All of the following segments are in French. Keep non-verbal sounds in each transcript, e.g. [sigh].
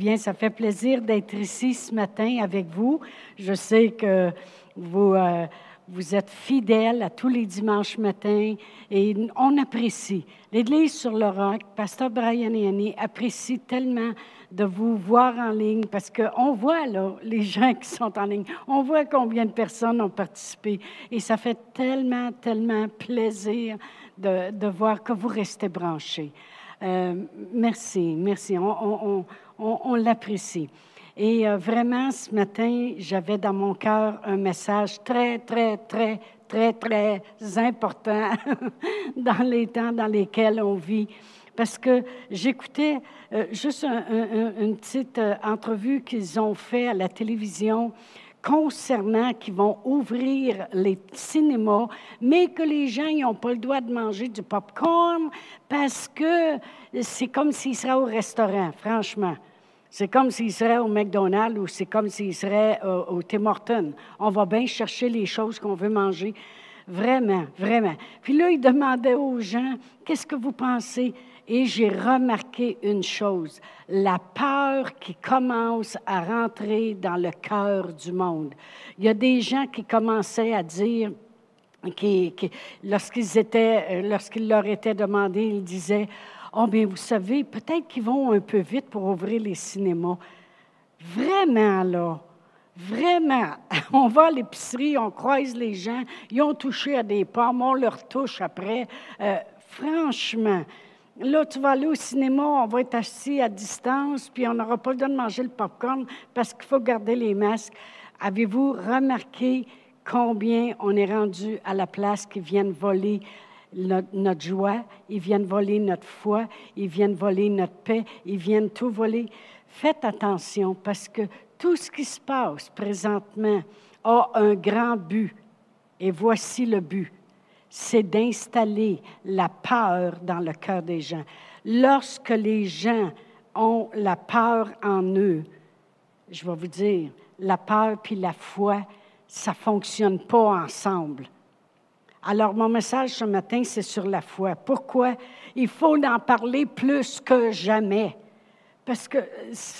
Bien, ça fait plaisir d'être ici ce matin avec vous. Je sais que vous, euh, vous êtes fidèles à tous les dimanches matins et on apprécie. L'Église sur le roc, Pasteur Brian et Annie apprécient tellement de vous voir en ligne parce qu'on voit là, les gens qui sont en ligne, on voit combien de personnes ont participé et ça fait tellement, tellement plaisir de, voir que vous restez branchés. Euh, merci, merci. On, l'apprécie. Et euh, vraiment, ce matin, j'avais dans mon cœur un message très, très, très, très, très important [laughs] dans les temps dans lesquels on vit. Parce que j'écoutais euh, juste une petite euh, entrevue qu'ils ont fait à la télévision concernant qu'ils vont ouvrir les cinémas, mais que les gens n'ont pas le droit de manger du popcorn parce que c'est comme s'ils seraient au restaurant, franchement. C'est comme s'il serait au McDonald's ou c'est comme s'il serait euh, au, Tim Hortons. On va bien chercher les choses qu'on veut manger. Vraiment, vraiment. Puis là, il demandait aux gens, qu'est-ce que vous pensez? Et j'ai remarqué une chose, la peur qui commence à rentrer dans le cœur du monde. Il y a des gens qui commençaient à dire, qui, lorsqu'ils étaient, euh, leur était demandé, ils disaient, Oh, bien, vous savez, peut-être qu'ils vont un peu vite pour ouvrir les cinémas. Vraiment, là. Vraiment. [laughs] On va à l'épicerie, on croise les gens, ils ont touché à des pommes, on leur touche après. Euh, franchement, là, tu vas aller au cinéma, on va être assis à distance, puis on n'aura pas le droit de manger le popcorn parce qu'il faut garder les masques. Avez-vous remarqué combien on est rendu à la place qui viennent voler notre, joie, ils viennent voler notre foi, ils viennent voler notre paix, ils viennent tout voler. Faites attention parce que tout ce qui se passe présentement a un grand but. Et voici le but. C'est d'installer la peur dans le cœur des gens. Lorsque les gens ont la peur en eux, je vais vous dire, la peur puis la foi, ça ne fonctionne pas ensemble. Alors, mon message ce matin, c'est sur la foi. Pourquoi? Il faut en parler plus que jamais. Parce que,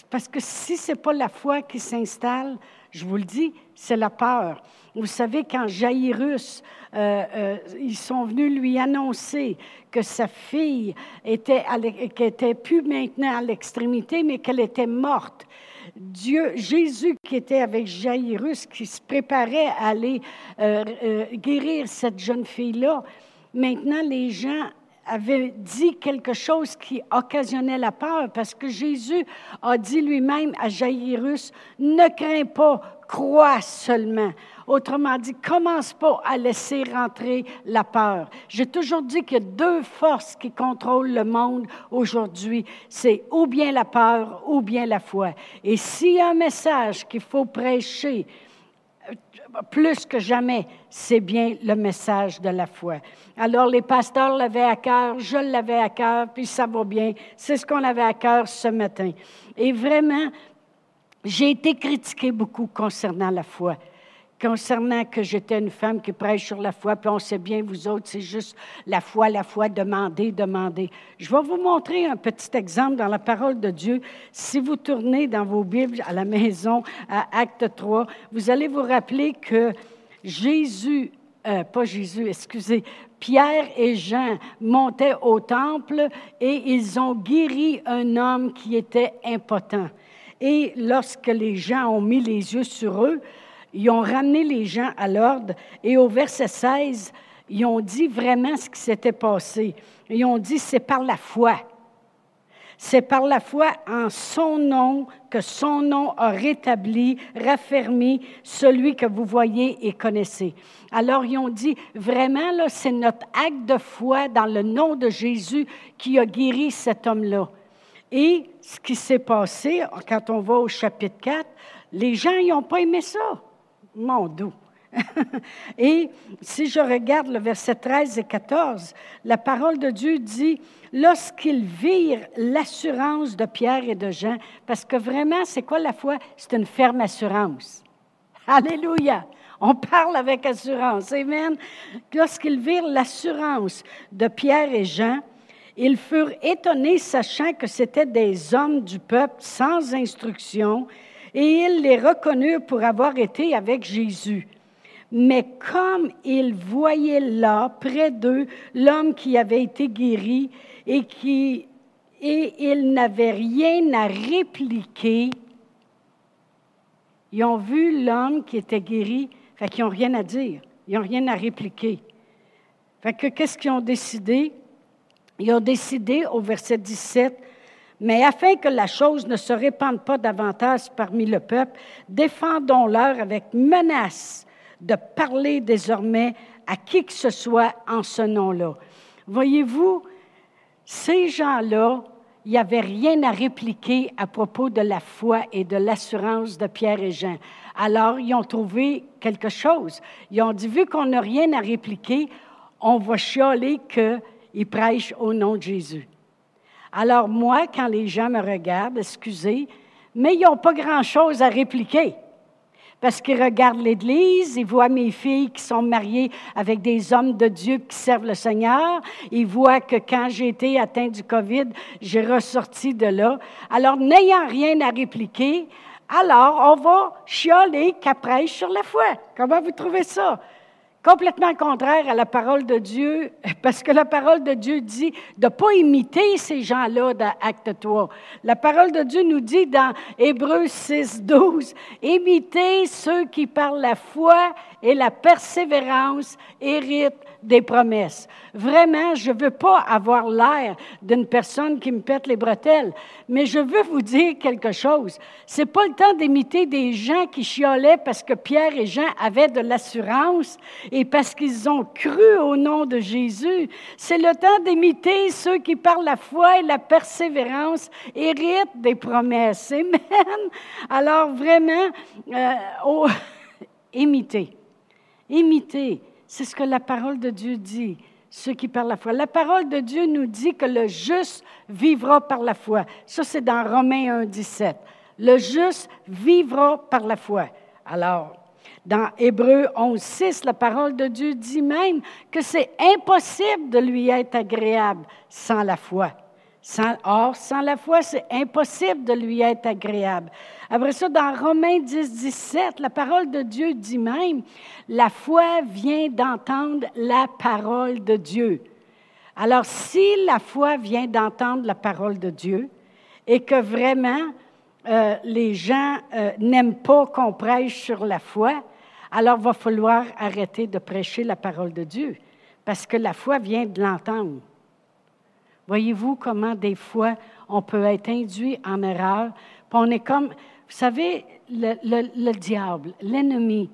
parce que si ce n'est pas la foi qui s'installe, je vous le dis, c'est la peur. Vous savez, quand Jairus, euh, euh, ils sont venus lui annoncer que sa fille était, qu'elle était plus maintenant à l'extrémité, mais qu'elle était morte. Dieu, Jésus qui était avec Jairus, qui se préparait à aller euh, euh, guérir cette jeune fille-là, maintenant les gens avaient dit quelque chose qui occasionnait la peur, parce que Jésus a dit lui-même à Jairus, ne crains pas, crois seulement. Autrement dit, commence pas à laisser rentrer la peur. J'ai toujours dit qu'il y a deux forces qui contrôlent le monde aujourd'hui. C'est ou bien la peur ou bien la foi. Et s'il y a un message qu'il faut prêcher, plus que jamais, c'est bien le message de la foi. Alors les pasteurs l'avaient à cœur, je l'avais à cœur, puis ça va bien. C'est ce qu'on avait à cœur ce matin. Et vraiment, j'ai été critiquée beaucoup concernant la foi concernant que j'étais une femme qui prêche sur la foi, puis on sait bien, vous autres, c'est juste la foi, la foi, demander, demander. Je vais vous montrer un petit exemple dans la parole de Dieu. Si vous tournez dans vos Bibles à la maison, à Acte 3, vous allez vous rappeler que Jésus, euh, pas Jésus, excusez, Pierre et Jean montaient au temple et ils ont guéri un homme qui était impotent. Et lorsque les gens ont mis les yeux sur eux, ils ont ramené les gens à l'ordre et au verset 16, ils ont dit vraiment ce qui s'était passé. Ils ont dit, c'est par la foi. C'est par la foi en son nom que son nom a rétabli, raffermi celui que vous voyez et connaissez. Alors ils ont dit, vraiment, là, c'est notre acte de foi dans le nom de Jésus qui a guéri cet homme-là. Et ce qui s'est passé, quand on va au chapitre 4, les gens n'ont pas aimé ça mon doux. [laughs] et si je regarde le verset 13 et 14, la parole de Dieu dit, lorsqu'ils virent l'assurance de Pierre et de Jean, parce que vraiment, c'est quoi la foi? C'est une ferme assurance. Alléluia. On parle avec assurance. Amen. Lorsqu'ils virent l'assurance de Pierre et Jean, Ils furent étonnés, sachant que c'étaient des hommes du peuple sans instruction, et ils les reconnurent pour avoir été avec Jésus. Mais comme ils voyaient là, près d'eux, l'homme qui avait été guéri et qui et ils n'avaient rien à répliquer, ils ont vu l'homme qui était guéri, fait qu'ils n'ont rien à dire, ils n'ont rien à répliquer. Fait que qu'est-ce qu'ils ont décidé? Ils ont décidé au verset 17, mais afin que la chose ne se répande pas davantage parmi le peuple, défendons-leur avec menace de parler désormais à qui que ce soit en ce nom-là. Voyez-vous, ces gens-là, il n'y avait rien à répliquer à propos de la foi et de l'assurance de Pierre et Jean. Alors, ils ont trouvé quelque chose. Ils ont dit, vu qu'on n'a rien à répliquer, on va chialer qu'ils prêchent au nom de Jésus. Alors, moi, quand les gens me regardent, excusez, mais ils n'ont pas grand-chose à répliquer parce qu'ils regardent l'Église, ils voient mes filles qui sont mariées avec des hommes de Dieu qui servent le Seigneur, ils voient que quand j'ai été atteint du COVID, j'ai ressorti de là. Alors, n'ayant rien à répliquer, alors on va chialer qu'après sur la foi. Comment vous trouvez ça? Complètement contraire à la parole de Dieu, parce que la parole de Dieu dit de ne pas imiter ces gens-là dans Acte 3. La parole de Dieu nous dit dans Hébreux 6, 12, imitez ceux qui par la foi et la persévérance héritent des promesses. Vraiment, je ne veux pas avoir l'air d'une personne qui me pète les bretelles, mais je veux vous dire quelque chose. C'est pas le temps d'imiter des gens qui chiolaient parce que Pierre et Jean avaient de l'assurance et parce qu'ils ont cru au nom de Jésus. C'est le temps d'imiter ceux qui, par la foi et la persévérance, héritent des promesses. Amen. Alors vraiment, euh, oh, [laughs] imiter. Imiter. C'est ce que la parole de Dieu dit, ceux qui par la foi. La parole de Dieu nous dit que le juste vivra par la foi. Ça, c'est dans Romains 1, 17. Le juste vivra par la foi. Alors, dans Hébreu 11, 6, la parole de Dieu dit même que c'est impossible de lui être agréable sans la foi. or, sans la foi, c'est impossible de lui être agréable. Après ça, dans Romains 10, 17, la parole de Dieu dit même, la foi vient d'entendre la parole de Dieu. Alors, si la foi vient d'entendre la parole de Dieu et que vraiment euh, les gens euh, n'aiment pas qu'on prêche sur la foi, alors il va falloir arrêter de prêcher la parole de Dieu parce que la foi vient de l'entendre. Voyez-vous comment des fois on peut être induit en erreur, puis on est comme, vous savez, le, diable, l'ennemi,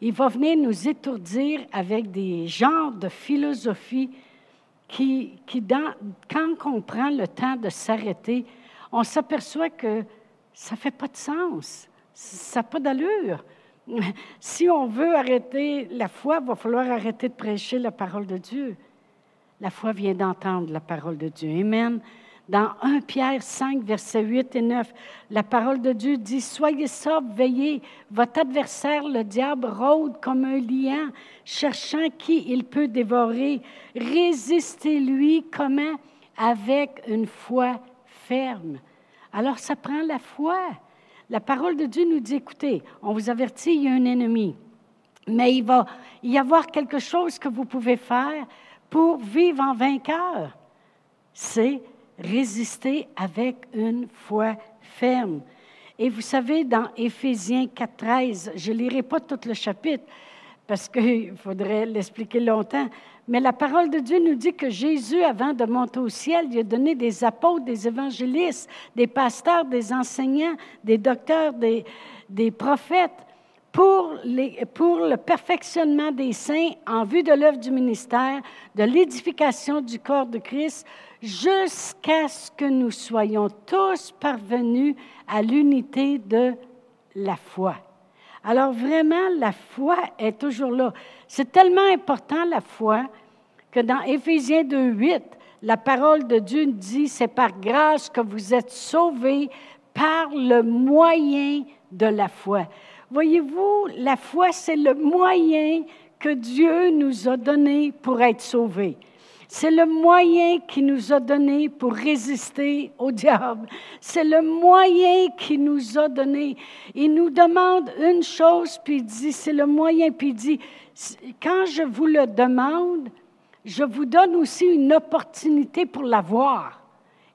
il va venir nous étourdir avec des genres de philosophie qui, qui quand on prend le temps de s'arrêter, on s'aperçoit que ça ne fait pas de sens, ça n'a pas d'allure. [laughs] Si on veut arrêter la foi, il va falloir arrêter de prêcher la parole de Dieu. La foi vient d'entendre la parole de Dieu. Amen. Dans 1 Pierre 5, versets 8 et 9, la parole de Dieu dit, Soyez sobres, veillez, votre adversaire, le diable, rôde comme un lion, cherchant qui il peut dévorer. Résistez-lui comment Avec une foi ferme. Alors ça prend la foi. La parole de Dieu nous dit, écoutez, on vous avertit, il y a un ennemi, mais il va y avoir quelque chose que vous pouvez faire pour vivre en vainqueur. C'est résister avec une foi ferme. Et vous savez, dans Éphésiens 4.13, je ne lirai pas tout le chapitre parce qu'il [laughs] faudrait l'expliquer longtemps, mais la parole de Dieu nous dit que Jésus, avant de monter au ciel, il a donné des apôtres, des évangélistes, des pasteurs, des enseignants, des docteurs, des, prophètes pour le perfectionnement des saints en vue de l'œuvre du ministère, de l'édification du corps de Christ, jusqu'à ce que nous soyons tous parvenus à l'unité de la foi. Alors vraiment, la foi est toujours là. C'est tellement important la foi que dans Éphésiens 2, 8, la parole de Dieu dit, c'est par grâce que vous êtes sauvés par le moyen de la foi. Voyez-vous, la foi, c'est le moyen que Dieu nous a donné pour être sauvés. C'est le moyen qu'il nous a donné pour résister au diable. C'est le moyen qu'il nous a donné. Il nous demande une chose, puis il dit, c'est le moyen, puis il dit, quand je vous le demande, je vous donne aussi une opportunité pour l'avoir.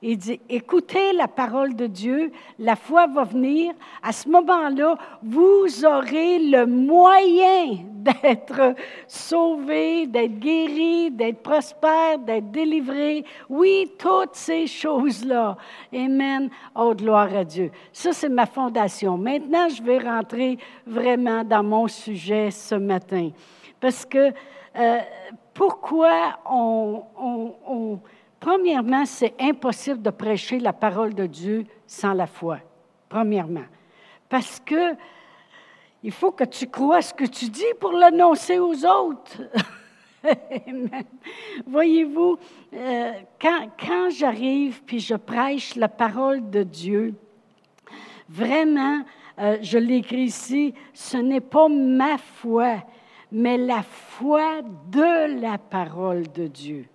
Il dit, écoutez la parole de Dieu, la foi va venir. À ce moment-là, vous aurez le moyen [laughs] d'être sauvé, d'être guéri, d'être prospère, d'être délivré. Oui, toutes ces choses-là. Amen. Oh, gloire à Dieu. Ça, c'est ma fondation. Maintenant, je vais rentrer vraiment dans mon sujet ce matin. Parce que euh, pourquoi on, on Premièrement, c'est impossible de prêcher la parole de Dieu sans la foi. Premièrement. Parce que il faut que tu crois ce que tu dis pour l'annoncer aux autres. [laughs] Voyez-vous, euh, quand, j'arrive puis je prêche la parole de Dieu, vraiment, euh, je l'écris ici, ce n'est pas ma foi, mais la foi de la parole de Dieu.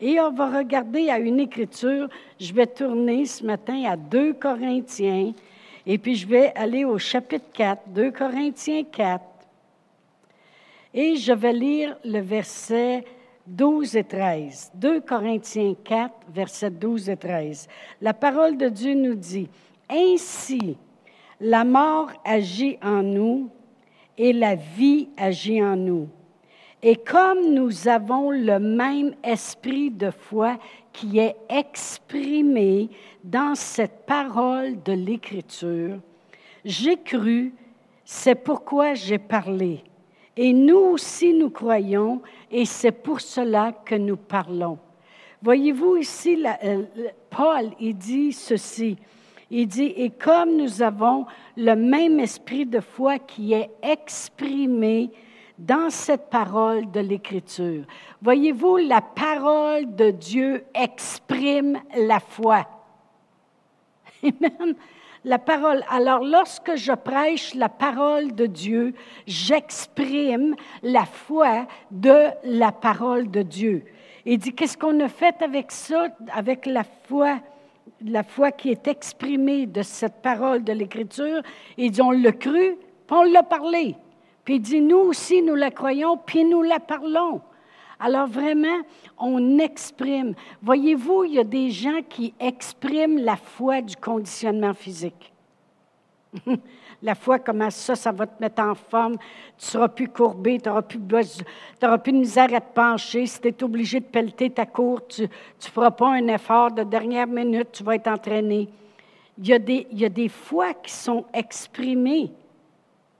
Et on va regarder à une écriture. Je vais tourner ce matin à 2 Corinthiens. Et puis je vais aller au chapitre 4, 2 Corinthiens 4. Et je vais lire le verset 12 et 13. 2 Corinthiens 4, verset 12 et 13. La parole de Dieu nous dit, Ainsi, la mort agit en nous et la vie agit en nous. Et comme nous avons le même esprit de foi qui est exprimé dans cette parole de l'Écriture, j'ai cru, c'est pourquoi j'ai parlé. Et nous aussi nous croyons, et c'est pour cela que nous parlons. Voyez-vous ici, euh, Paul, il dit ceci. Il dit, et comme nous avons le même esprit de foi qui est exprimé dans cette parole de l'Écriture. Voyez-vous, la parole de Dieu exprime la foi. [laughs] Amen. La parole. Alors, lorsque je prêche la parole de Dieu, j'exprime la foi de la parole de Dieu. Il dit, qu'est-ce qu'on a fait avec ça, avec la foi, la foi qui est exprimée de cette parole de l'Écriture? Il dit, on l'a cru, puis on l'a parlé. Puis il dit, nous aussi, nous la croyons, puis nous la parlons. Alors vraiment, on exprime. Voyez-vous, il y a des gens qui expriment la foi du conditionnement physique. [laughs] la foi, comment ça, ça va te mettre en forme? Tu seras plus courbé, tu n'auras plus, plus de misère à te pencher. Si tu es obligé de pelleter ta cour, tu ne feras pas un effort de dernière minute, tu vas être entraîné. Il y a des, il y a des foi qui sont exprimées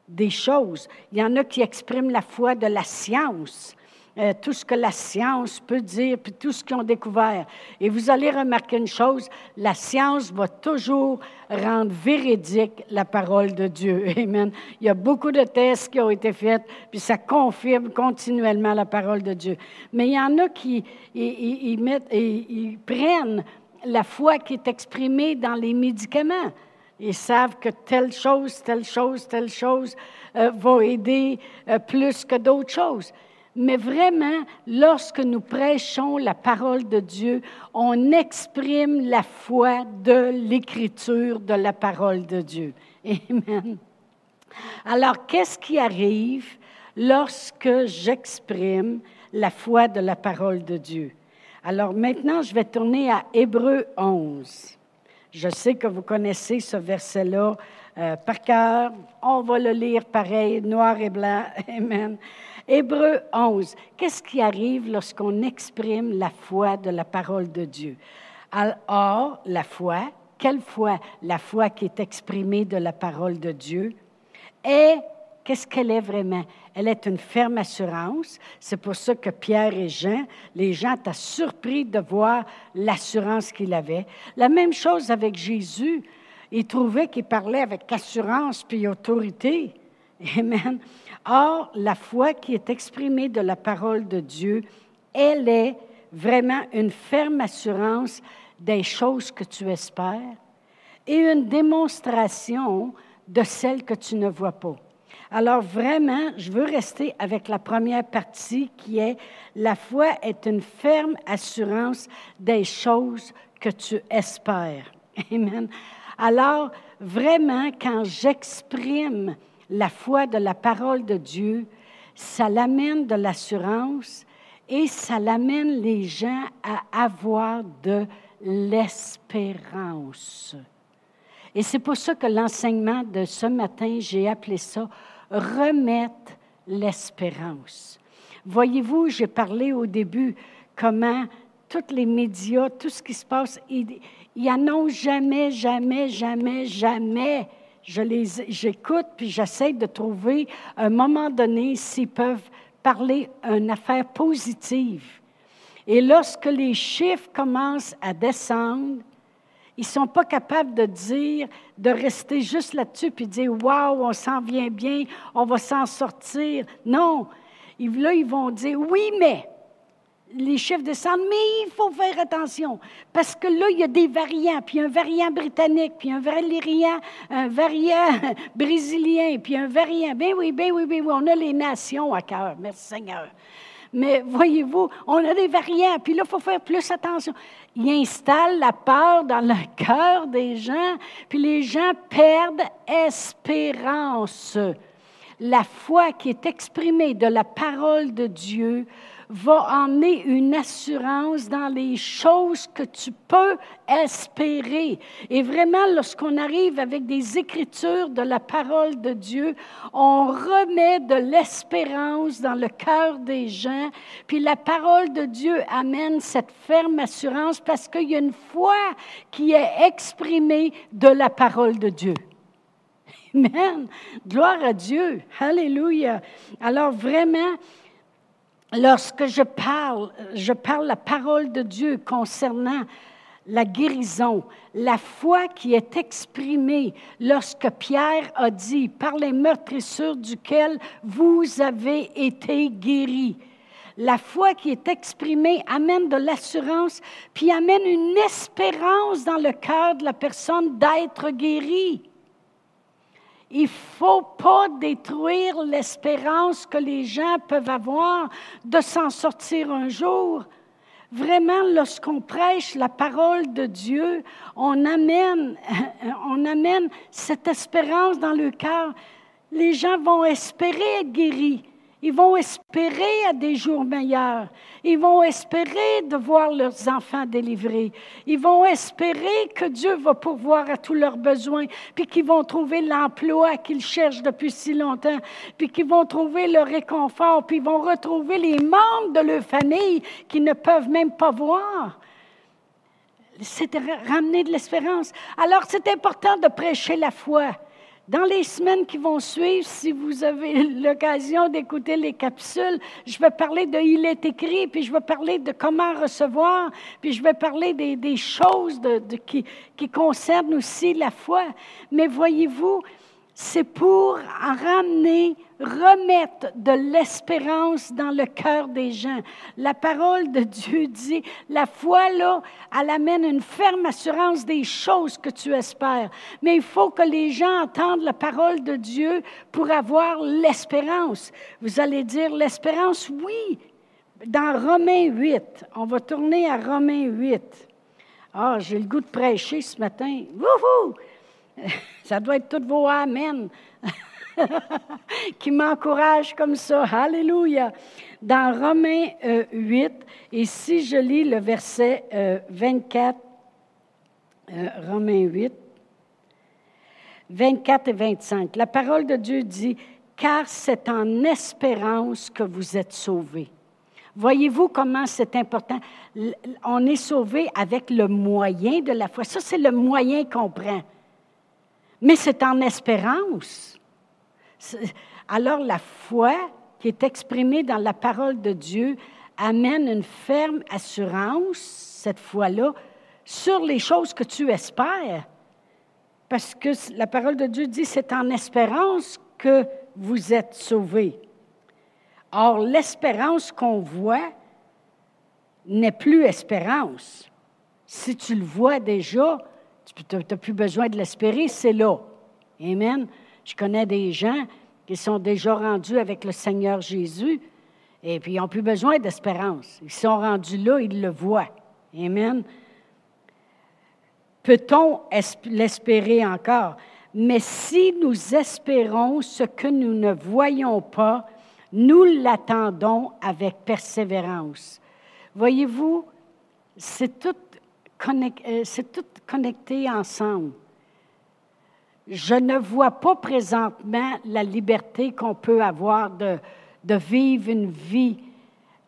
des choses. Il y en a qui expriment la foi de la science, euh, tout ce que la science peut dire, puis tout ce qu'ils ont découvert. Et vous allez remarquer une chose, la science va toujours rendre véridique la parole de Dieu. [laughs] Amen. Il y a beaucoup de tests qui ont été faits, puis ça confirme continuellement la parole de Dieu. Mais il y en a qui ils, prennent la foi qui est exprimée dans les médicaments. Ils savent que telle chose, telle chose, telle chose euh, va aider euh, plus que d'autres choses. Mais vraiment, lorsque nous prêchons la parole de Dieu, on exprime la foi de l'écriture de la parole de Dieu. [laughs] Amen. Alors, qu'est-ce qui arrive lorsque j'exprime la foi de la parole de Dieu? Alors maintenant, je vais tourner à Hébreu 11. Je sais que vous connaissez ce verset-là euh, par cœur. On va le lire pareil, noir et blanc. [laughs] Amen. Hébreu 11. Qu'est-ce qui arrive lorsqu'on exprime la foi de la parole de Dieu? Alors, la foi, quelle foi? La foi qui est exprimée de la parole de Dieu est Qu'est-ce qu'elle est vraiment? Elle est une ferme assurance. C'est pour ça que Pierre et Jean, les gens étaient surpris de voir l'assurance qu'il avait. La même chose avec Jésus. Ils trouvaient qu'il parlait avec assurance puis autorité. Amen. Or, la foi qui est exprimée de la parole de Dieu, elle est vraiment une ferme assurance des choses que tu espères et une démonstration de celles que tu ne vois pas. Alors vraiment, je veux rester avec la première partie qui est la foi est une ferme assurance des choses que tu espères. [laughs] Amen. Alors vraiment, quand j'exprime la foi de la parole de Dieu, ça l'amène de l'assurance et ça l'amène les gens à avoir de l'espérance. Et c'est pour ça que l'enseignement de ce matin, j'ai appelé ça remettre l'espérance. Voyez-vous, j'ai parlé au début comment tous les médias, tout ce qui se passe, ils, ils annoncent jamais, jamais, jamais, jamais. Je les, j'écoute puis j'essaie de trouver un moment donné s'ils peuvent parler une affaire positive. Et lorsque les chiffres commencent à descendre, ils ne sont pas capables de dire, de rester juste là-dessus puis dire Waouh, on s'en vient bien, on va s'en sortir. Non. Là, ils vont dire Oui, mais les chiffres descendent, mais il faut faire attention. Parce que là, il y a des variants, puis un variant britannique, puis un variant, un variant [laughs] brésilien, puis un variant. Ben oui, ben oui, ben oui, on a les nations à cœur. Merci Seigneur. Mais voyez-vous, on a des variants, puis là, il faut faire plus attention. Il installe la peur dans le [laughs] cœur des gens, puis les gens perdent espérance. La foi qui est exprimée de la parole de Dieu va emmener une assurance dans les choses que tu peux espérer. Et vraiment, lorsqu'on arrive avec des écritures de la parole de Dieu, on remet de l'espérance dans le cœur des gens. Puis la parole de Dieu amène cette ferme assurance parce qu'il y a une foi qui est exprimée de la parole de Dieu. Amen. Gloire à Dieu. Alléluia. Alors vraiment, lorsque je parle, je parle la parole de Dieu concernant la guérison, la foi qui est exprimée lorsque Pierre a dit, par les meurtrissures duquel vous avez été guéris. La foi qui est exprimée amène de l'assurance, puis amène une espérance dans le cœur de la personne d'être guérie. Il ne faut pas détruire l'espérance que les gens peuvent avoir de s'en sortir un jour. Vraiment, lorsqu'on prêche la parole de Dieu, on amène, [laughs] on amène cette espérance dans le cœur. Les gens vont espérer être guéris. Ils vont espérer à des jours meilleurs. Ils vont espérer de voir leurs enfants délivrés. Ils vont espérer que Dieu va pourvoir à tous leurs besoins, puis qu'ils vont trouver l'emploi qu'ils cherchent depuis si longtemps, puis qu'ils vont trouver le réconfort, puis ils vont retrouver les membres de leur famille qui ne peuvent même pas voir. C'est ramener de l'espérance. Alors, c'est important de prêcher la foi. Dans les semaines qui vont suivre, si vous avez [laughs] l'occasion d'écouter les capsules, je vais parler de Il est écrit, puis je vais parler de comment recevoir, puis je vais parler des, choses qui, concernent aussi la foi. Mais voyez-vous, c'est pour ramener, remettre de l'espérance dans le cœur des gens. La parole de Dieu dit, la foi, là, elle amène une ferme assurance des choses que tu espères. Mais il faut que les gens entendent la parole de Dieu pour avoir l'espérance. Vous allez dire, l'espérance, oui. Dans Romains 8, on va tourner à Romains 8. Ah, j'ai le goût de prêcher ce matin. Wouhou! [laughs] Ça doit être toutes vos Amen [laughs] [laughs] qui m'encouragent comme ça. Alléluia. Dans Romains 8, euh, et si je lis le verset 24, euh, euh, Romains 8, 24 et 25, la parole de Dieu dit, car c'est en espérance que vous êtes sauvés. Voyez-vous comment c'est important? On est sauvé avec le moyen de la foi. Ça, c'est le moyen qu'on prend mais c'est en espérance. Alors la foi qui est exprimée dans la parole de Dieu amène une ferme assurance, cette foi-là, sur les choses que tu espères. Parce que la parole de Dieu dit, c'est en espérance que vous êtes sauvés. Or, l'espérance qu'on voit n'est plus espérance. Si tu le vois déjà, tu n'as plus besoin de l'espérer, c'est là. Amen. Je connais des gens qui sont déjà rendus avec le Seigneur Jésus. Et puis, ils n'ont plus besoin d'espérance. Ils sont rendus là, ils le voient. Amen. Peut-on l'espérer encore? Mais si nous espérons ce que nous ne voyons pas, nous l'attendons avec persévérance. Voyez-vous, c'est tout, euh, tout, connecté ensemble. Je ne vois pas présentement la liberté qu'on peut avoir de, de vivre une vie.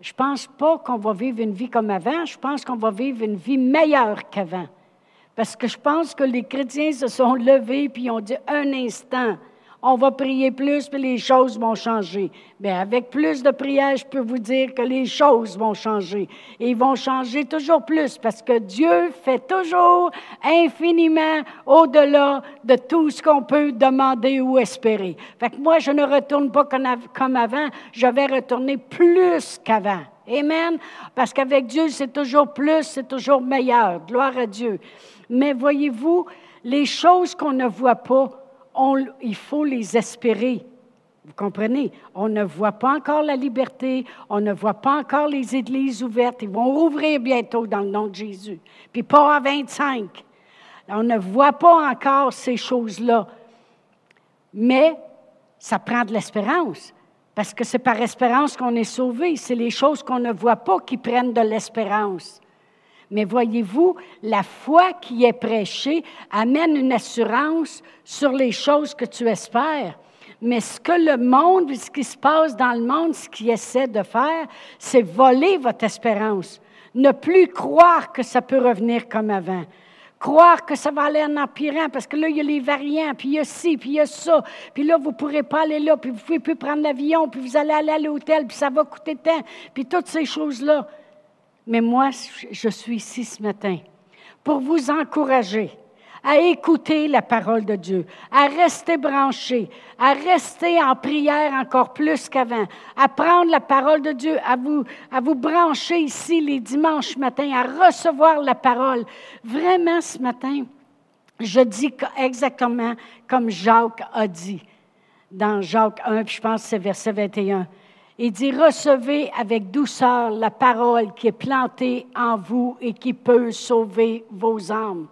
Je pense pas qu'on va vivre une vie comme avant, je pense qu'on va vivre une vie meilleure qu'avant. Parce que je pense que les chrétiens se sont levés puis ont dit un instant, on va prier plus, puis les choses vont changer. Mais avec plus de prières, je peux vous dire que les choses vont changer. Et ils vont changer toujours plus parce que Dieu fait toujours infiniment au-delà de tout ce qu'on peut demander ou espérer. Fait que moi, je ne retourne pas comme avant, je vais retourner plus qu'avant. Amen? Parce qu'avec Dieu, c'est toujours plus, c'est toujours meilleur. Gloire à Dieu. Mais voyez-vous, les choses qu'on ne voit pas, il faut les espérer. Vous comprenez? On ne voit pas encore la liberté, on ne voit pas encore les églises ouvertes. Ils vont rouvrir bientôt dans le nom de Jésus. Puis pas à 25. On ne voit pas encore ces choses-là. Mais ça prend de l'espérance. Parce que c'est par espérance qu'on est sauvé. C'est les choses qu'on ne voit pas qui prennent de l'espérance. Mais voyez-vous, la foi qui est prêchée amène une assurance sur les choses que tu espères. Mais ce que le monde, ce qui se passe dans le monde, ce qu'il essaie de faire, c'est voler votre espérance. Ne plus croire que ça peut revenir comme avant. Croire que ça va aller en empirant, parce que là, il y a les variants, puis il y a ci, puis il y a ça, puis là, vous ne pourrez pas aller là, puis vous ne pouvez plus prendre l'avion, puis vous allez aller à l'hôtel, puis ça va coûter tant, puis toutes ces choses-là. Mais moi, je suis ici ce matin pour vous encourager à écouter la parole de Dieu, à rester branché, à rester en prière encore plus qu'avant, à prendre la parole de Dieu, à vous, à vous brancher ici les dimanches matins, à recevoir la parole. Vraiment, ce matin, je dis exactement comme Jacques a dit dans Jacques 1, puis je pense que c'est verset 21. Il dit, recevez avec douceur la parole qui est plantée en vous et qui peut sauver vos âmes.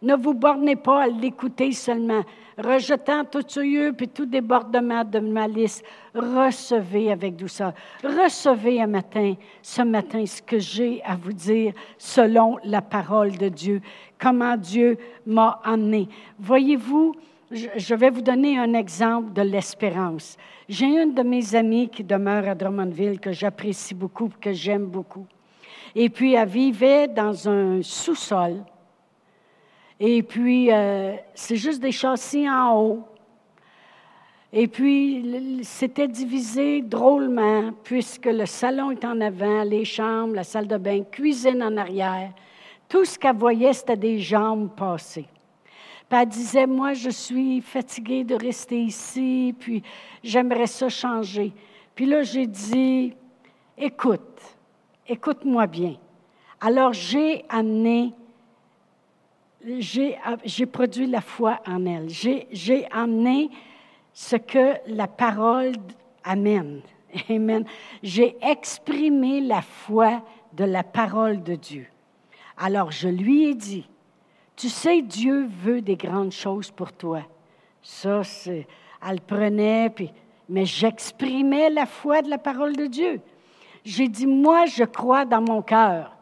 Ne vous bornez pas à l'écouter seulement, rejetant tout souillure et tout débordement de malice. Recevez avec douceur. Recevez un matin, ce matin, ce que j'ai à vous dire selon la parole de Dieu, comment Dieu m'a amené. Voyez-vous, je vais vous donner un exemple de l'espérance. J'ai une de mes amies qui demeure à Drummondville que j'apprécie beaucoup, que j'aime beaucoup. Et puis, elle vivait dans un sous-sol. Et puis, euh, c'est juste des châssis en haut. Et puis, c'était divisé drôlement, puisque le salon est en avant, les chambres, la salle de bain, cuisine en arrière. Tout ce qu'elle voyait, c'était des jambes passées elle disait, moi, je suis fatiguée de rester ici, puis j'aimerais ça changer. Puis là, j'ai dit, écoute, écoute-moi bien. Alors, j'ai amené, j'ai, produit la foi en elle. J'ai, amené ce que la parole amène. [laughs] Amen. J'ai exprimé la foi de la parole de Dieu. Alors, je lui ai dit, tu sais, Dieu veut des grandes choses pour toi. Ça, elle prenait, mais j'exprimais la foi de la parole de Dieu. J'ai dit, moi, je crois dans mon cœur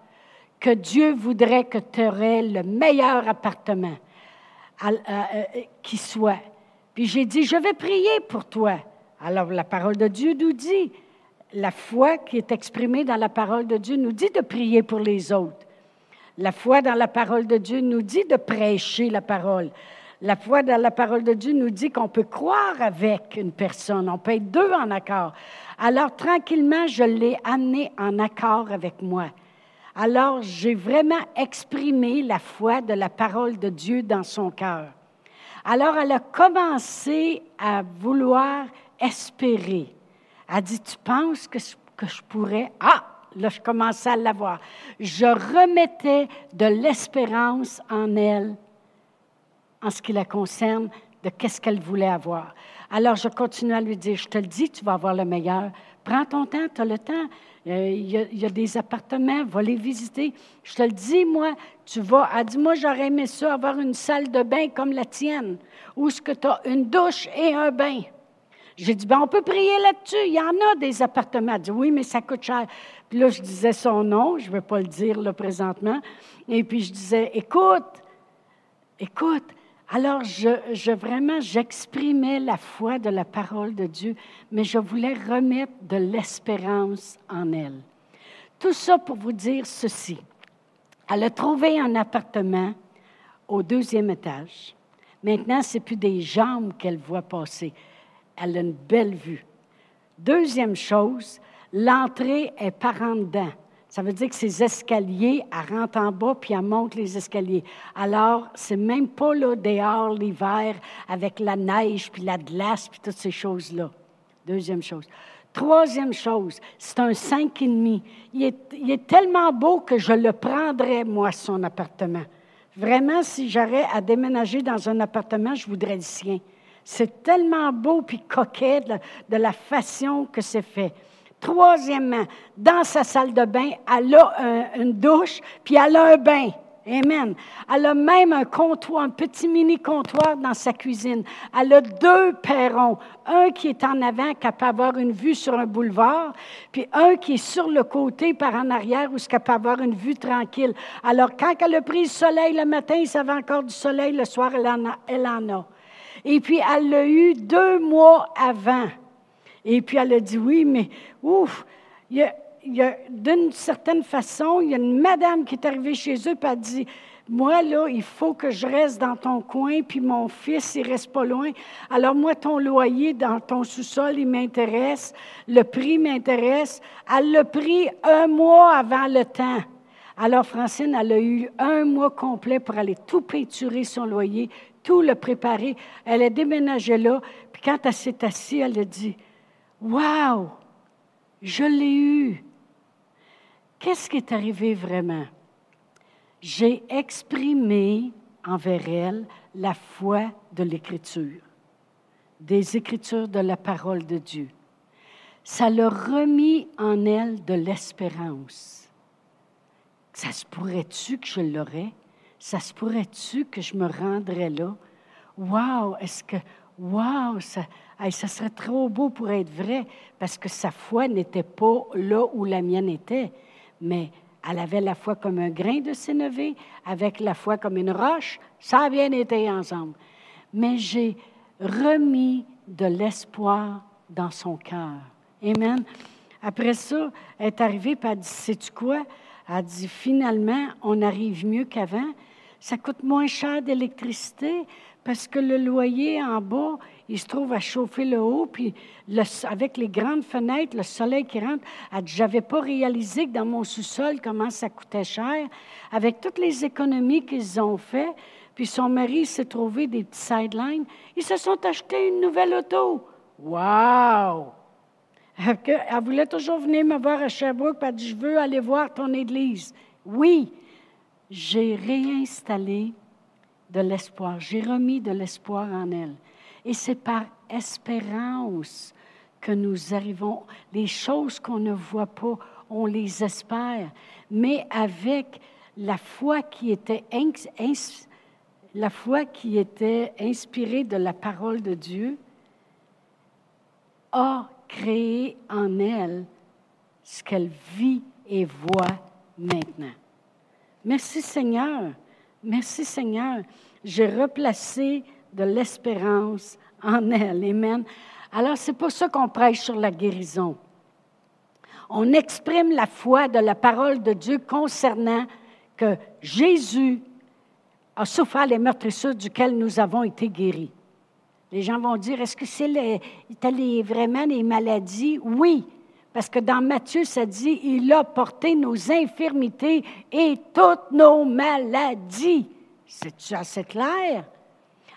que Dieu voudrait que tu aurais le meilleur appartement euh, euh, qui soit. Puis j'ai dit, je vais prier pour toi. Alors la parole de Dieu nous dit, la foi qui est exprimée dans la parole de Dieu nous dit de prier pour les autres. La foi dans la parole de Dieu nous dit de prêcher la parole. La foi dans la parole de Dieu nous dit qu'on peut croire avec une personne, on peut être deux en accord. Alors tranquillement, je l'ai amené en accord avec moi. Alors j'ai vraiment exprimé la foi de la parole de Dieu dans son cœur. Alors elle a commencé à vouloir espérer. Elle a dit, tu penses que, que je pourrais... Ah, là, je commençais à l'avoir. Je remettais de l'espérance en elle en ce qui la concerne de qu'est-ce qu'elle voulait avoir. Alors, je continue à lui dire, je te le dis, tu vas avoir le meilleur. Prends ton temps, tu as le temps. Euh, il y, a des appartements, va les visiter. Je te le dis, moi, tu vas. Elle dit, moi, j'aurais aimé ça, avoir une salle de bain comme la tienne, où ce que tu as une douche et un bain. J'ai dit, ben, on peut prier là-dessus. Il y en a des appartements. Elle dit, oui, mais ça coûte cher. Puis là, je disais son nom, je ne vais pas le dire là présentement. Et puis je disais, écoute, écoute. Alors, je, vraiment, j'exprimais la foi de la parole de Dieu, mais je voulais remettre de l'espérance en elle. Tout ça pour vous dire ceci. Elle a trouvé un appartement au deuxième étage. Maintenant, ce n'est plus des jambes qu'elle voit passer elle a une belle vue. Deuxième chose, l'entrée est par en dedans. Ça veut dire que ces escaliers, elle rentre en bas puis elle monte les escaliers. Alors, c'est même pas là dehors l'hiver avec la neige puis la glace puis toutes ces choses-là. Deuxième chose. Troisième chose, c'est un cinq et demi. Il est, il est tellement beau que je le prendrais, moi, son appartement. Vraiment, si j'aurais à déménager dans un appartement, je voudrais le sien. C'est tellement beau puis coquet de, la façon que c'est fait. Troisièmement, dans sa salle de bain, elle a une douche, puis elle a un bain. Amen. Elle a même un comptoir, un petit mini comptoir dans sa cuisine. Elle a deux perrons. Un qui est en avant, qui peut avoir une vue sur un boulevard, puis un qui est sur le côté, par en arrière, où ce peut avoir une vue tranquille. Alors, quand elle a pris le soleil le matin, il savait encore du soleil, le soir, elle en. Elle en a. Et puis, elle l'a eu deux mois avant. Et puis, elle a dit oui, mais ouf, il y a, d'une certaine façon, il y a une madame qui est arrivée chez eux, et a dit moi, là, il faut que je reste dans ton coin, puis mon fils, il reste pas loin. Alors, moi, ton loyer dans ton sous-sol, il m'intéresse. Le prix m'intéresse. Elle l'a pris un mois avant le temps. Alors, Francine, elle a eu un mois complet pour aller tout peinturer son loyer, tout le préparer. Elle a déménagé là, puis quand elle s'est assise, elle a dit Waouh, je l'ai eu. Qu'est-ce qui est arrivé vraiment? J'ai exprimé envers elle la foi de l'Écriture, des Écritures de la parole de Dieu. Ça l'a remis en elle de l'espérance. Ça se pourrait-tu que je l'aurais? Ça se pourrait-tu que je me rendrais là? Wow, est-ce que, wow, ça, ça serait trop beau pour être vrai, parce que sa foi n'était pas là où la mienne était, mais elle avait la foi comme un grain de sénévé, avec la foi comme une roche, ça a bien été ensemble. Mais j'ai remis de l'espoir dans son cœur. Amen. Après ça, elle est arrivée et elle dit, sais-tu quoi? Elle dit, finalement, on arrive mieux qu'avant ça coûte moins cher d'électricité parce que le loyer en bas, il se trouve à chauffer le haut, puis avec les grandes fenêtres, le soleil qui rentre, je n'avais pas réalisé que dans mon sous-sol, comment ça coûtait cher. Avec toutes les économies qu'ils ont fait, puis son mari s'est trouvé des petits sidelines, ils se sont achetés une nouvelle auto. Wow! Elle voulait toujours venir me voir à Sherbrooke, elle dit, je veux aller voir ton église. Oui, j'ai réinstallé de l'espoir, j'ai remis de l'espoir en elle. Et c'est par espérance que nous arrivons. Les choses qu'on ne voit pas, on les espère, mais avec la foi qui était, la foi qui était inspirée de la parole de Dieu, a créé en elle ce qu'elle vit et voit maintenant. Merci Seigneur. Merci Seigneur. J'ai replacé de l'espérance en elle. Amen. Alors, c'est pour ça qu'on prêche sur la guérison. On exprime la foi de la parole de Dieu concernant que Jésus a souffert les meurtrissures duquel nous avons été guéris. Les gens vont dire, est-ce que c'est les, vraiment les maladies? Oui, parce que dans Matthieu, ça dit, il a porté nos infirmités et toutes nos maladies. C'est assez clair?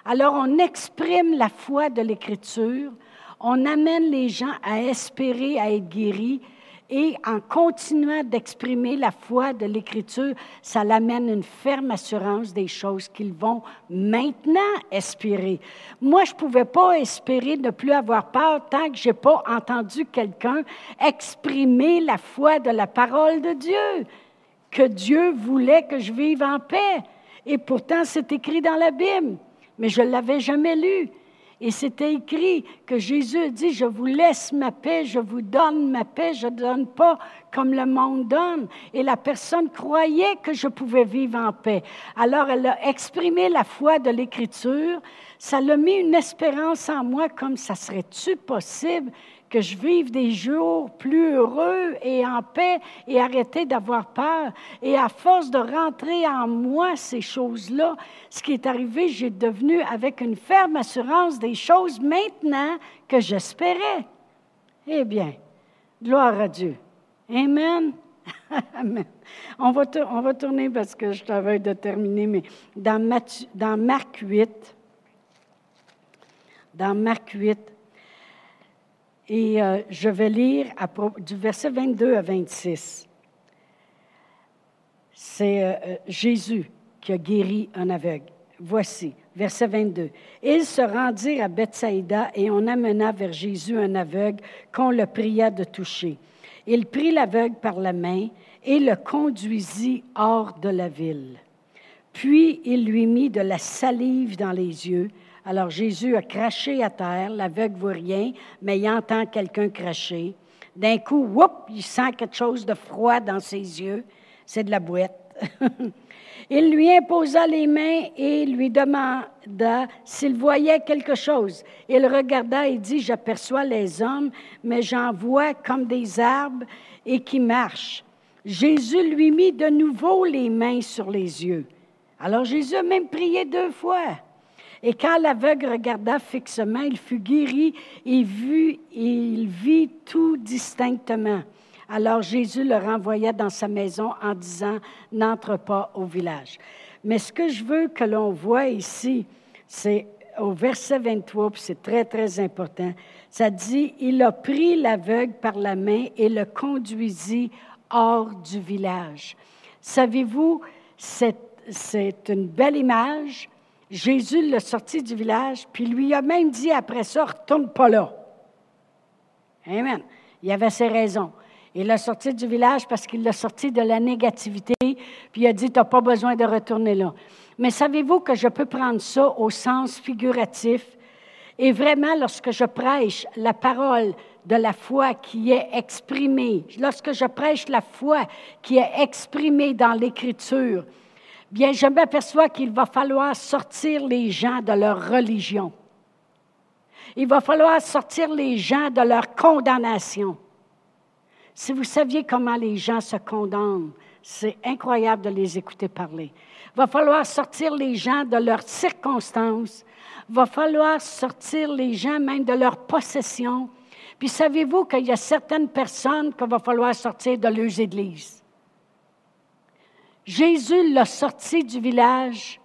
Alors, on exprime la foi de l'Écriture, on amène les gens à espérer, à être guéris, Et en continuant d'exprimer la foi de l'Écriture, ça l'amène une ferme assurance des choses qu'ils vont maintenant espérer. Moi, je ne pouvais pas espérer ne plus avoir peur tant que je n'ai pas entendu quelqu'un exprimer la foi de la parole de Dieu, que Dieu voulait que je vive en paix. Et pourtant, c'est écrit dans la Bible, mais je ne l'avais jamais lu. Et c'était écrit que Jésus dit, je vous laisse ma paix, je vous donne ma paix, je ne donne pas comme le monde donne. Et la personne croyait que je pouvais vivre en paix. Alors elle a exprimé la foi de l'Écriture. Ça l'a mis une espérance en moi comme ça serait-tu possible que je vive des jours plus heureux et en paix et arrêter d'avoir peur. Et à force de rentrer en moi ces choses-là, ce qui est arrivé, j'ai devenu avec une ferme assurance des choses maintenant que j'espérais. Eh bien, gloire à Dieu. Amen. [laughs] Amen. On va, on va tourner parce que je travaille de terminer, mais dans, dans Marc 8, dans Marc 8, et euh, je vais lire du verset 22 à 26. C'est euh, euh, Jésus qui a guéri un aveugle. Voici, verset 22. Ils se rendirent à Bethsaïda et on amena vers Jésus un aveugle qu'on le pria de toucher. Il prit l'aveugle par la main et le conduisit hors de la ville. Puis il lui mit de la salive dans les yeux alors Jésus a craché à terre, l'aveugle voit rien, mais il entend quelqu'un cracher. D'un coup, whoop, il sent quelque chose de froid dans ses yeux. C'est de la boîte. [laughs] il lui imposa les mains et lui demanda s'il voyait quelque chose. Il regarda et dit, j'aperçois les hommes, mais j'en vois comme des arbres et qui marchent. Jésus lui mit de nouveau les mains sur les yeux. Alors Jésus a même prié deux fois. Et quand l'aveugle regarda fixement, il fut guéri et, vu, il vit tout distinctement. Alors Jésus le renvoya dans sa maison en disant, n'entre pas au village. Mais ce que je veux que l'on voit ici, c'est au verset 23, puis c'est très, très important, ça dit, il a pris l'aveugle par la main et le conduisit hors du village. Savez-vous, c'est une belle image, Jésus l'a sorti du village, puis lui a même dit après ça, retourne pas là. Amen. Il avait ses raisons. Il l'a sorti du village parce qu'il l'a sorti de la négativité, puis il a dit, tu n'as pas besoin de retourner là. Mais savez-vous que je peux prendre ça au sens figuratif? Et vraiment, lorsque je prêche la parole de la foi qui est exprimée, lorsque je prêche la foi qui est exprimée dans l'Écriture, bien, je m'aperçois qu'il va falloir sortir les gens de leur religion. Il va falloir sortir les gens de leur condamnation. Si vous saviez comment les gens se condamnent, c'est incroyable de les écouter parler. Il va falloir sortir les gens de leurs circonstances. Il va falloir sortir les gens même de leurs possessions. Puis savez-vous qu'il y a certaines personnes qu'il va falloir sortir de leurs églises? Jésus l'a sorti du village,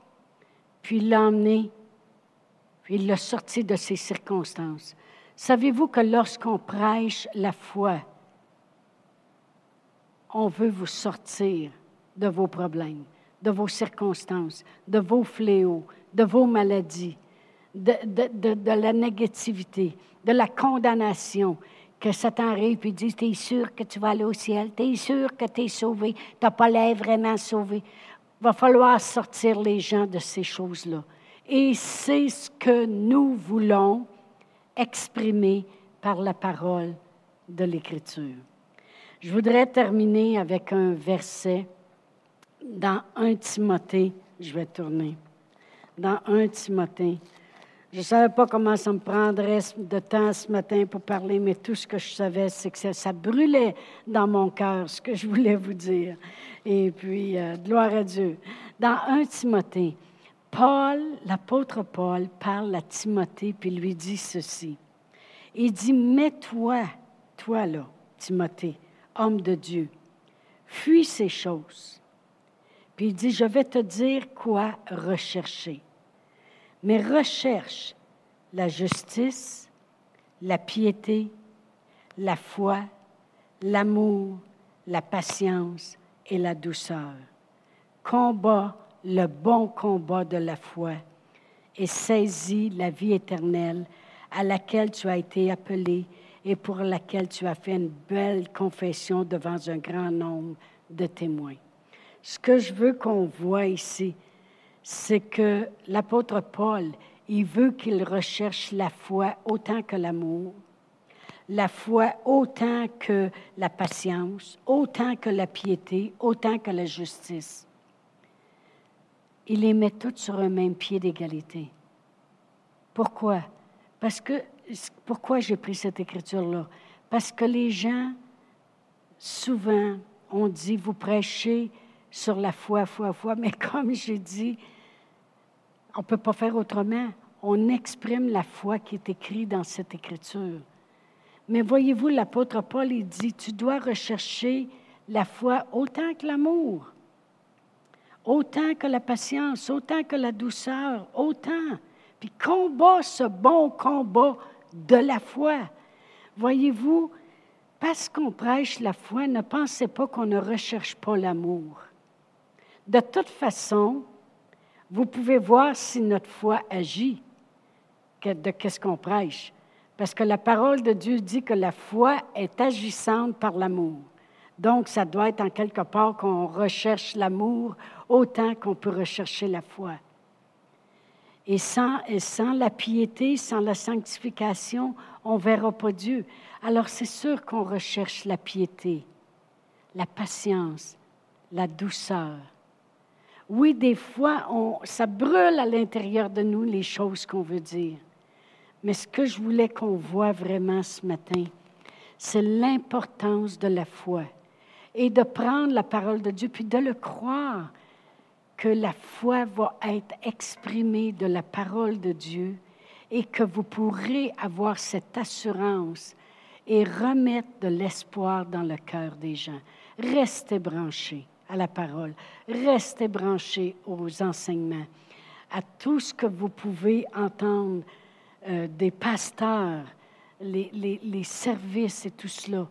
puis l'a emmené, puis il l'a sorti de ses circonstances. Savez-vous que lorsqu'on prêche la foi, on veut vous sortir de vos problèmes, de vos circonstances, de vos fléaux, de vos maladies, de, de la négativité, de la condamnation? Que Satan arrive et dit, es sûr que tu vas aller au ciel, tu es sûr que tu es sauvé, tu n'as pas l'air vraiment sauvé? Va falloir sortir les gens de ces choses-là. Et c'est ce que nous voulons exprimer par la parole de l'Écriture. Je voudrais terminer avec un verset dans 1 Timothée. Je vais tourner. Dans 1 Timothée. Je ne savais pas comment ça me prendrait de temps ce matin pour parler, mais tout ce que je savais, c'est que ça, brûlait dans mon cœur, ce que je voulais vous dire. Et puis, euh, gloire à Dieu. Dans 1 Timothée, Paul, l'apôtre Paul, parle à Timothée, puis lui dit ceci. Il dit, mets-toi, toi là, Timothée, homme de Dieu, fuis ces choses. Puis il dit, je vais te dire quoi rechercher mais recherche la justice, la piété, la foi, l'amour, la patience et la douceur. Combat le bon combat de la foi et saisis la vie éternelle à laquelle tu as été appelé et pour laquelle tu as fait une belle confession devant un grand nombre de témoins. Ce que je veux qu'on voit ici, c'est que l'apôtre Paul, il veut qu'il recherche la foi autant que l'amour, la foi autant que la patience, autant que la piété, autant que la justice. Il les met toutes sur un même pied d'égalité. Pourquoi? Parce que, pourquoi j'ai pris cette écriture-là? Parce que les gens, souvent, ont dit, vous prêchez sur la foi, foi, foi, mais [laughs] comme j'ai dit, on ne peut pas faire autrement. On exprime la foi qui est écrite dans cette écriture. Mais voyez-vous, l'apôtre Paul, il dit, tu dois rechercher la foi autant que l'amour, autant que la patience, autant que la douceur, autant. Puis combat ce bon combat de la foi. Voyez-vous, parce qu'on prêche la foi, ne pensez pas qu'on ne recherche pas l'amour. De toute façon, vous pouvez voir si notre foi agit de qu'est-ce qu'on prêche. Parce que la parole de Dieu dit que la foi est agissante par l'amour. Donc, ça doit être en quelque part qu'on recherche l'amour autant qu'on peut rechercher la foi. Et sans, et sans la piété, sans la sanctification, on ne verra pas Dieu. Alors, c'est sûr qu'on recherche la piété, la patience, la douceur. Oui, des fois, on, ça brûle à l'intérieur de nous les choses qu'on veut dire. Mais ce que je voulais qu'on voit vraiment ce matin, c'est l'importance de la foi et de prendre la parole de Dieu, puis de le croire que la foi va être exprimée de la parole de Dieu et que vous pourrez avoir cette assurance et remettre de l'espoir dans le cœur des gens. Restez branchés à la parole, restez branchés aux enseignements, à tout ce que vous pouvez entendre euh, des pasteurs, les, les, services et tout cela.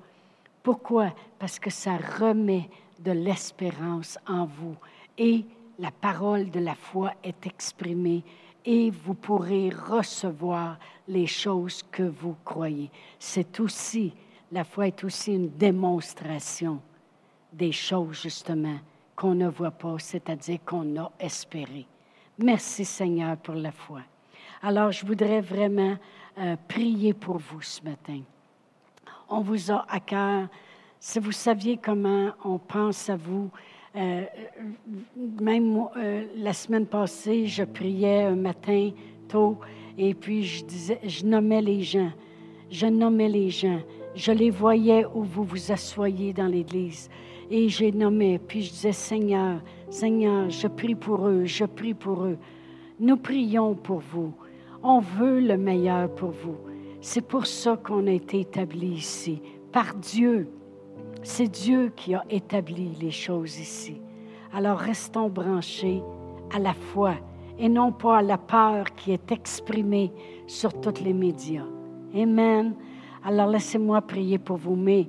Pourquoi? Parce que ça remet de l'espérance en vous et la parole de la foi est exprimée et vous pourrez recevoir les choses que vous croyez. C'est aussi, la foi est aussi une démonstration des choses justement qu'on ne voit pas, c'est-à-dire qu'on a espéré. Merci Seigneur pour la foi. Alors, je voudrais vraiment euh, prier pour vous ce matin. On vous a à cœur. Si vous saviez comment on pense à vous, euh, même euh, la semaine passée, je priais un matin tôt et puis je disais, je nommais les gens. Je nommais les gens. Je les voyais où vous vous assoyez dans l'Église. Et j'ai nommé, puis je disais, Seigneur, Seigneur, je prie pour eux, je prie pour eux. Nous prions pour vous. On veut le meilleur pour vous. C'est pour ça qu'on a été établi ici, par Dieu. C'est Dieu qui a établi les choses ici. Alors restons branchés à la foi et non pas à la peur qui est exprimée sur tous les médias. Amen. Alors laissez-moi prier pour vous, mais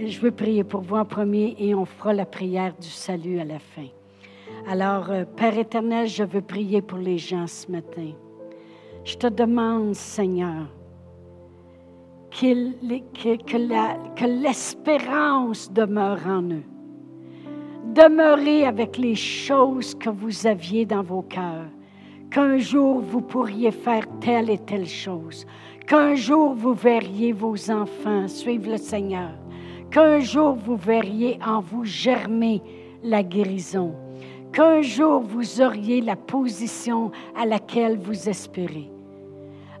je veux prier pour vous en premier et on fera la prière du salut à la fin. Alors, euh, Père éternel, je veux prier pour les gens ce matin. Je te demande, Seigneur, que l'espérance demeure en eux. Demeurez avec les choses que vous aviez dans vos cœurs. Qu'un jour vous pourriez faire telle et telle chose. Qu'un jour vous verriez vos enfants suivre le Seigneur. Qu'un jour vous verriez en vous germer la guérison qu'un jour vous auriez la position à laquelle vous espérez.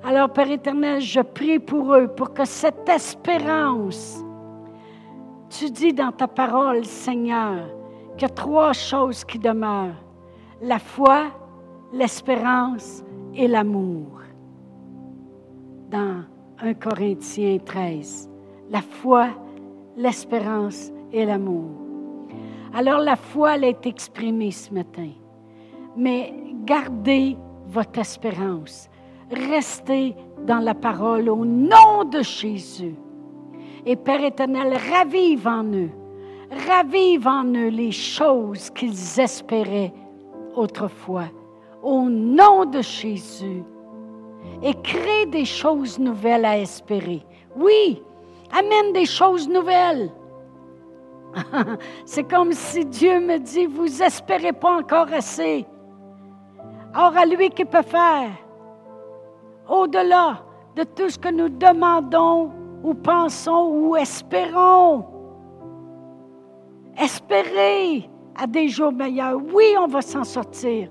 Alors, Père éternel, je prie pour eux, pour que cette espérance, tu dis dans ta parole, Seigneur, qu'il y a trois choses qui demeurent, la foi, l'espérance et l'amour. Dans 1 Corinthiens 13, la foi, l'espérance et l'amour. Alors la foi, elle est exprimée ce matin. Mais gardez votre espérance. Restez dans la parole au nom de Jésus. Et Père éternel, ravive en eux, ravive en eux les choses qu'ils espéraient autrefois. Au nom de Jésus. Et crée des choses nouvelles à espérer. Oui, amène des choses nouvelles. C'est comme si Dieu me dit, vous espérez pas encore assez. Or, à lui qui peut faire, au-delà de tout ce que nous demandons ou pensons ou espérons. Espérer à des jours meilleurs. Oui, on va s'en sortir.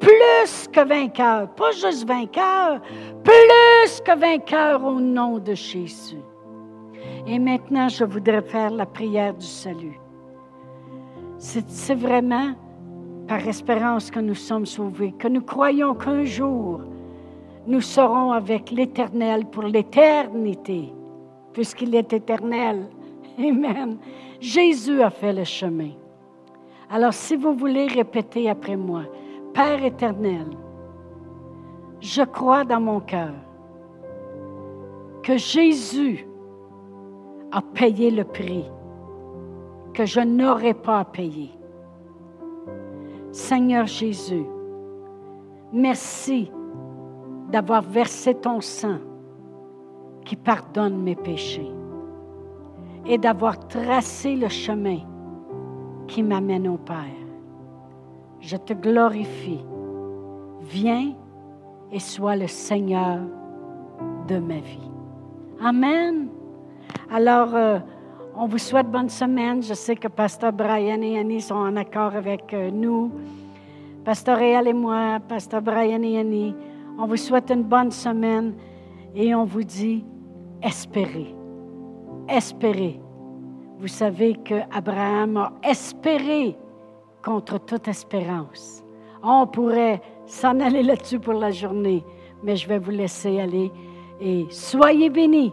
Plus que vainqueur, pas juste vainqueur, plus que vainqueur au nom de Jésus. Et maintenant, je voudrais faire la prière du salut. C'est vraiment par espérance que nous sommes sauvés, que nous croyons qu'un jour, nous serons avec l'Éternel pour l'éternité, puisqu'il est éternel. Amen. Jésus a fait le chemin. Alors, si vous voulez répéter après moi, Père éternel, je crois dans mon cœur que Jésus a payé le prix que je n'aurais pas à payer. Seigneur Jésus, merci d'avoir versé ton sang qui pardonne mes péchés et d'avoir tracé le chemin qui m'amène au Père. Je te glorifie. Viens et sois le Seigneur de ma vie. Amen. Alors, euh, on vous souhaite bonne semaine. Je sais que Pasteur Brian et Annie sont en accord avec euh, nous. Pasteur Réal et moi, Pasteur Brian et Annie, on vous souhaite une bonne semaine et on vous dit espérez. Espérez. Vous savez que Abraham a espéré contre toute espérance. On pourrait s'en aller là-dessus pour la journée, mais je vais vous laisser aller et soyez bénis